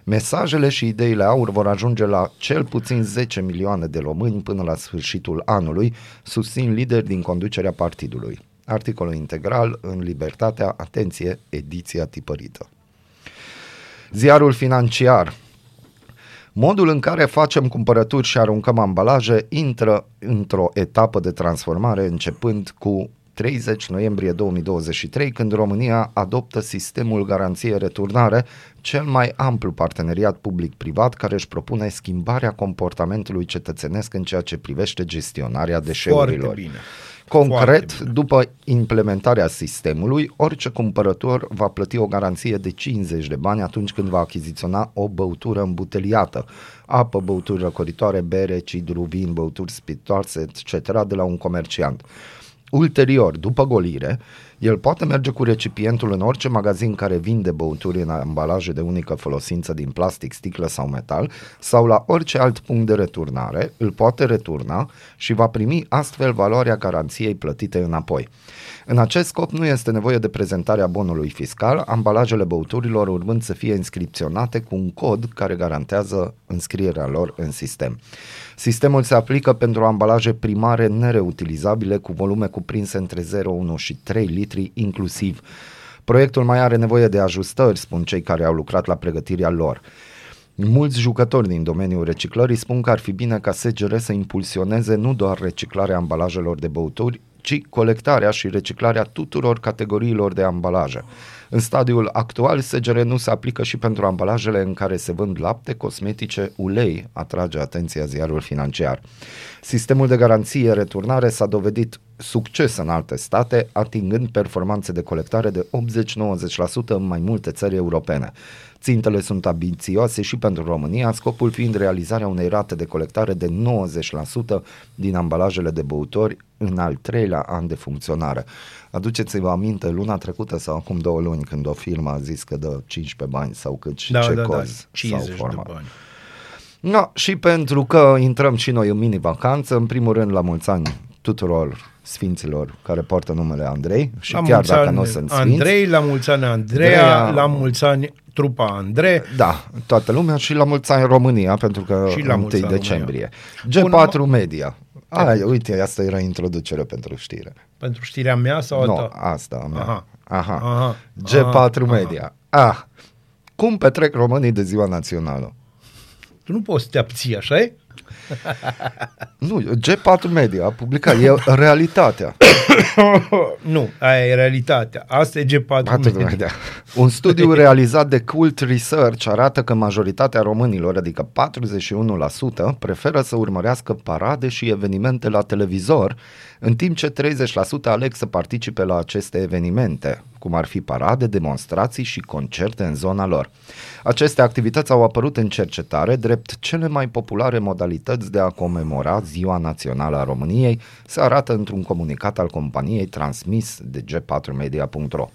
Mesajele și ideile aur vor ajunge la cel puțin 10 milioane de români până la sfârșitul anului, susțin lideri din conducerea partidului. Articolul integral în Libertatea, atenție, ediția tipărită. Ziarul financiar, Modul în care facem cumpărături și aruncăm ambalaje intră într-o etapă de transformare începând cu 30 noiembrie 2023, când România adoptă sistemul garanție returnare, cel mai amplu parteneriat public-privat care își propune schimbarea comportamentului cetățenesc în ceea ce privește gestionarea deșeurilor. Foarte bine. Concret, Foarte bine. după implementarea sistemului, orice cumpărător va plăti o garanție de 50 de bani atunci când va achiziționa o băutură îmbuteliată, apă, băuturi răcoritoare, bere, cidru, vin, băuturi spiritoase, etc. de la un comerciant. Ulterior, după golire, el poate merge cu recipientul în orice magazin care vinde băuturi în ambalaje de unică folosință din plastic, sticlă sau metal sau la orice alt punct de returnare, îl poate returna și va primi astfel valoarea garanției plătite înapoi. În acest scop nu este nevoie de prezentarea bonului fiscal, ambalajele băuturilor urmând să fie inscripționate cu un cod care garantează înscrierea lor în sistem. Sistemul se aplică pentru ambalaje primare nereutilizabile cu volume cuprinse între 0,1 și 3 litri inclusiv. Proiectul mai are nevoie de ajustări, spun cei care au lucrat la pregătirea lor. Mulți jucători din domeniul reciclării spun că ar fi bine ca SGR să impulsioneze nu doar reciclarea ambalajelor de băuturi, ci colectarea și reciclarea tuturor categoriilor de ambalaje. În stadiul actual, SGR nu se aplică și pentru ambalajele în care se vând lapte, cosmetice, ulei, atrage atenția ziarul financiar. Sistemul de garanție returnare s-a dovedit succes în alte state, atingând performanțe de colectare de 80-90% în mai multe țări europene. Țintele sunt ambițioase și pentru România, scopul fiind realizarea unei rate de colectare de 90% din ambalajele de băutori în al treilea an de funcționare. Aduceți-vă aminte, luna trecută sau acum două luni, când o firmă a zis că dă 15 bani sau cât și Da, ce da, da, coz 50 sau de format. bani. No, și pentru că intrăm și noi în mini-vacanță, în primul rând la mulți ani tuturor sfinților care poartă numele Andrei și La chiar mulți dacă ani, nu sunt sfinți, Andrei, la mulți ani Andreea, Andreea. la mulți ani trupa Andrei. Da, toată lumea și la mulți ani România, pentru că Și la 1 mulți ani decembrie. România. G4 Media. Ai, uite, asta era introducerea pentru știre. Pentru știrea mea sau a Nu, ta? asta a mea. Aha. Aha. Aha. G4 Aha. Media. Ah. Cum petrec românii de ziua națională? Tu nu poți să te abții, așa e? Nu, G4 Media a publicat, e realitatea. nu, aia e realitatea. Asta e G4 Atât Media. Media. Un studiu realizat de Cult Research arată că majoritatea românilor, adică 41%, preferă să urmărească parade și evenimente la televizor, în timp ce 30% aleg să participe la aceste evenimente, cum ar fi parade, demonstrații și concerte în zona lor. Aceste activități au apărut în cercetare drept cele mai populare modalități de a comemora Ziua Națională a României, se arată într-un comunicat al companiei transmis de g4media.ro.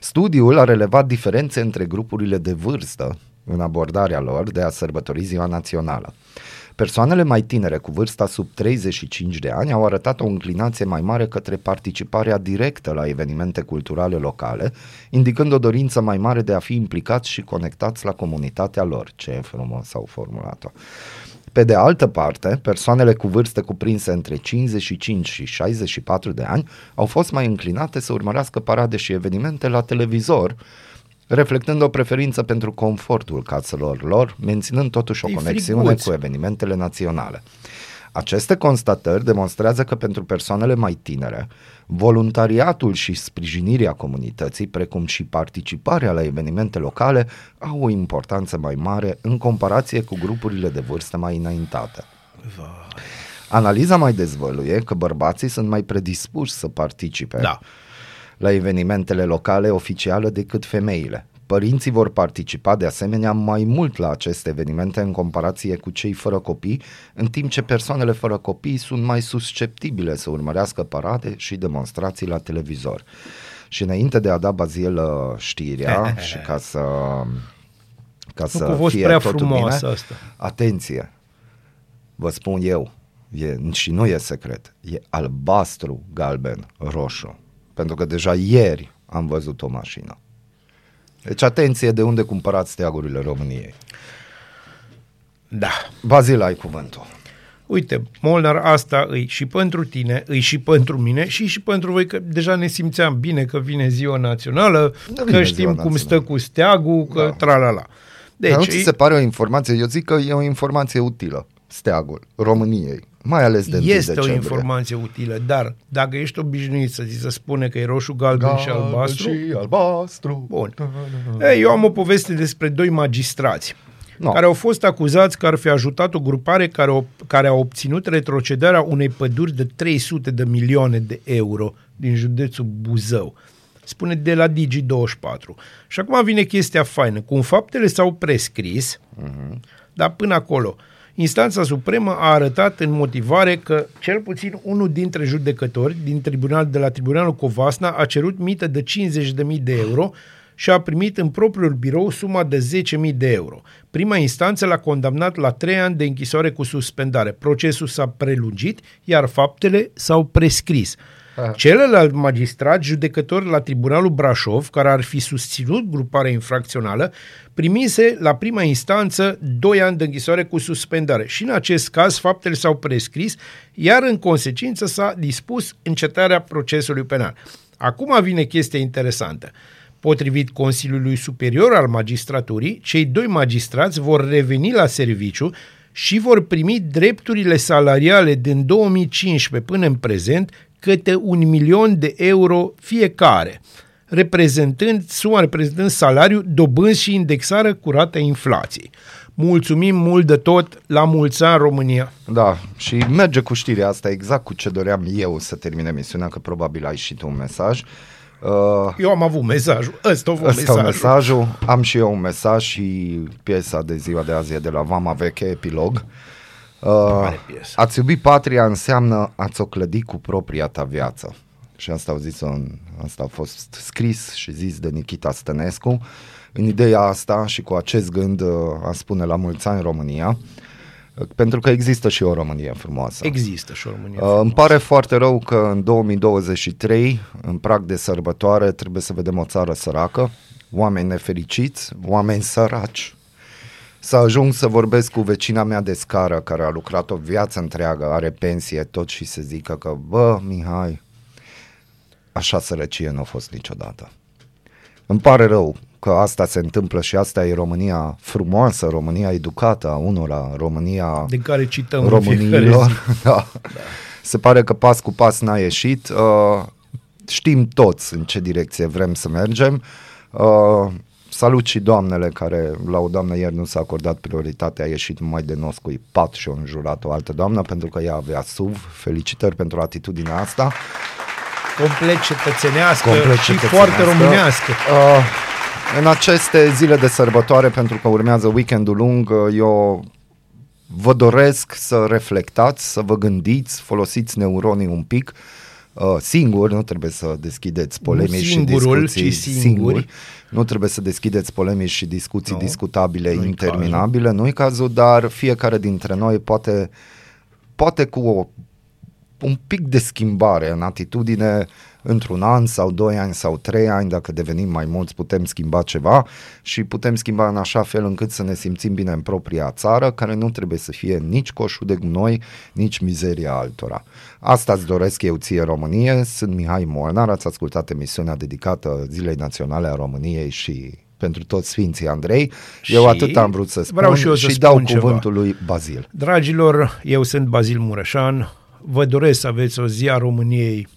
Studiul a relevat diferențe între grupurile de vârstă în abordarea lor de a sărbători Ziua Națională. Persoanele mai tinere cu vârsta sub 35 de ani au arătat o înclinație mai mare către participarea directă la evenimente culturale locale, indicând o dorință mai mare de a fi implicați și conectați la comunitatea lor. Ce frumos au formulat-o. Pe de altă parte, persoanele cu vârste cuprinse între 55 și 64 de ani au fost mai înclinate să urmărească parade și evenimente la televizor, reflectând o preferință pentru confortul caselor lor, menținând totuși o E conexiune friguț. cu evenimentele naționale. Aceste constatări demonstrează că pentru persoanele mai tinere, voluntariatul și sprijinirea comunității, precum și participarea la evenimente locale, au o importanță mai mare în comparație cu grupurile de vârstă mai înaintate. Analiza mai dezvăluie că bărbații sunt mai predispuși să participe Da. La evenimentele locale oficiale decât femeile. Părinții vor participa de asemenea mai mult la aceste evenimente în comparație cu cei fără copii, în timp ce persoanele fără copii sunt mai susceptibile să urmărească parade și demonstrații la televizor. Și înainte de a da Bazil uh, știrea și ca să ca Nu, să că a fost fie prea totul frumoasă bine, asta. atenție, vă spun eu, e, și nu e secret, e albastru, galben, roșu. Pentru că deja ieri am văzut o mașină. Deci atenție de unde cumpărați steagurile României. Da. Bazil, ai cuvântul. Uite, Molnar, asta îi și pentru tine, îi și pentru mine și și pentru voi, că deja ne simțeam bine că vine ziua națională, Da, că vine știm ziua cum națională. stă cu steagul, că Da. tralala. Deci, Dar nu Deci, ți se pare o informație? Eu zic că e o informație utilă, steagul României, mai ales de 1 este o decembrie. informație utilă, dar dacă ești obișnuit să ți se spune că e roșu, galben și albastru, și albastru. Bun. Ei, eu am o poveste despre doi magistrați No. care au fost acuzați că ar fi ajutat o grupare care, o, care a obținut retrocedarea unei păduri de 300 de milioane de euro din județul Buzău. Spune de la Digi24. Și acum vine chestia faină. Cum faptele s-au prescris, uh-huh. dar până acolo, Instanța Supremă a arătat în motivare că cel puțin unul dintre judecători din tribunal, de la Tribunalul Covasna a cerut mită de 50.000 de euro și a primit în propriul birou suma de 10.000 de euro. Prima instanță l-a condamnat la 3 ani de închisoare cu suspendare. Procesul s-a prelungit, iar faptele s-au prescris. Celălalt magistrat, judecător la Tribunalul Brașov, care ar fi susținut gruparea infracțională, primise la prima instanță 2 ani de închisoare cu suspendare. Și în acest caz faptele s-au prescris, iar în consecință s-a dispus încetarea procesului penal. Acum vine chestia interesantă. Potrivit Consiliului Superior al Magistraturii, cei doi magistrați vor reveni la serviciu și vor primi drepturile salariale din 2015 până în prezent câte un milion de euro fiecare, reprezentând, suma reprezentând salariu, dobânzi și indexare cu rata inflației. Mulțumim mult de tot, la mulți ani România! Da, și merge cu știrea asta exact cu ce doream eu să termin emisiunea, că probabil ai și tu un mesaj. Uh, Eu am avut mesajul, ăsta a fost Ăsta mesajul. e mesajul. Am și eu un mesaj și piesa de ziua de azi e de la Vama Veche, epilog. Uh, Mare piesă. ați iubi patria înseamnă ați o clădi cu propria ta viață. Și asta au zis în, asta a fost scris și zis de Nikita Stănescu. În ideea asta și cu acest gând uh, a spune la mulți ani România, uh, pentru că există și o Românie frumoasă. Există și o România. Uh, îmi pare foarte rău că în 2023, în prag de sărbătoare, trebuie să vedem o țară săracă, oameni nefericiți, oameni săraci. Să ajung să vorbesc cu vecina mea de scară, care a lucrat o viață întreagă, are pensie, tot și să zică că, bă, Mihai, așa sărăcie nu a fost niciodată. Îmi pare rău că asta se întâmplă și asta e România frumoasă, România educată a unora, România de care cităm în fiecare zi. românilor. da. Se pare că pas cu pas n-a ieșit. Uh, știm toți în ce direcție vrem să mergem. Uh, salut și doamnele care la o doamnă ieri nu s-a acordat prioritatea, a ieșit mai de nos cu pat și a înjurat o altă doamnă pentru că ea avea SUV. Felicitări pentru atitudinea asta. complet cetățenească Complet și cetățenească. foarte românească. Uh, în aceste zile de sărbătoare, pentru că urmează weekendul lung, uh, eu vă doresc să reflectați, să vă gândiți, folosiți neuronii un pic, uh, singur, nu trebuie să deschideți polemici și singurul, discuții ci singuri. Nu trebuie să deschideți polemici și discuții Nu, discutabile, nu-i interminabile, nu-i cazul, dar fiecare dintre noi poate, poate cu o un pic de schimbare în atitudine într-un an sau doi ani sau trei ani, dacă devenim mai mulți, putem schimba ceva și putem schimba în așa fel încât să ne simțim bine în propria țară, care nu trebuie să fie nici coșul de gunoi, nici mizeria altora. Asta îți doresc eu ție Românie, sunt Mihai Molnar, ați ascultat emisiunea dedicată Zilei Naționale a României și pentru toți Sfinții Andrei. Eu Și atât am vrut să spun vreau și eu să și dau spun ceva. cuvântul lui Bazil. Dragilor, eu sunt Bazil Mureșan, vă doresc să aveți o zi a României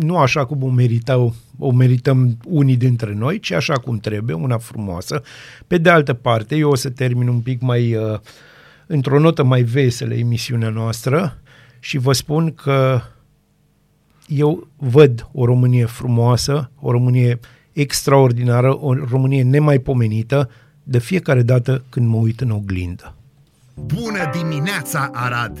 nu așa cum o meritau, o merităm unii dintre noi, ci așa cum trebuie, una frumoasă. Pe de altă parte, eu o să termin un pic mai, uh, într-o notă mai veselă emisiunea noastră și vă spun că eu văd o Românie frumoasă, o Românie extraordinară, o Românie nemaipomenită, de fiecare dată când mă uit în oglindă. Bună dimineața, Arad!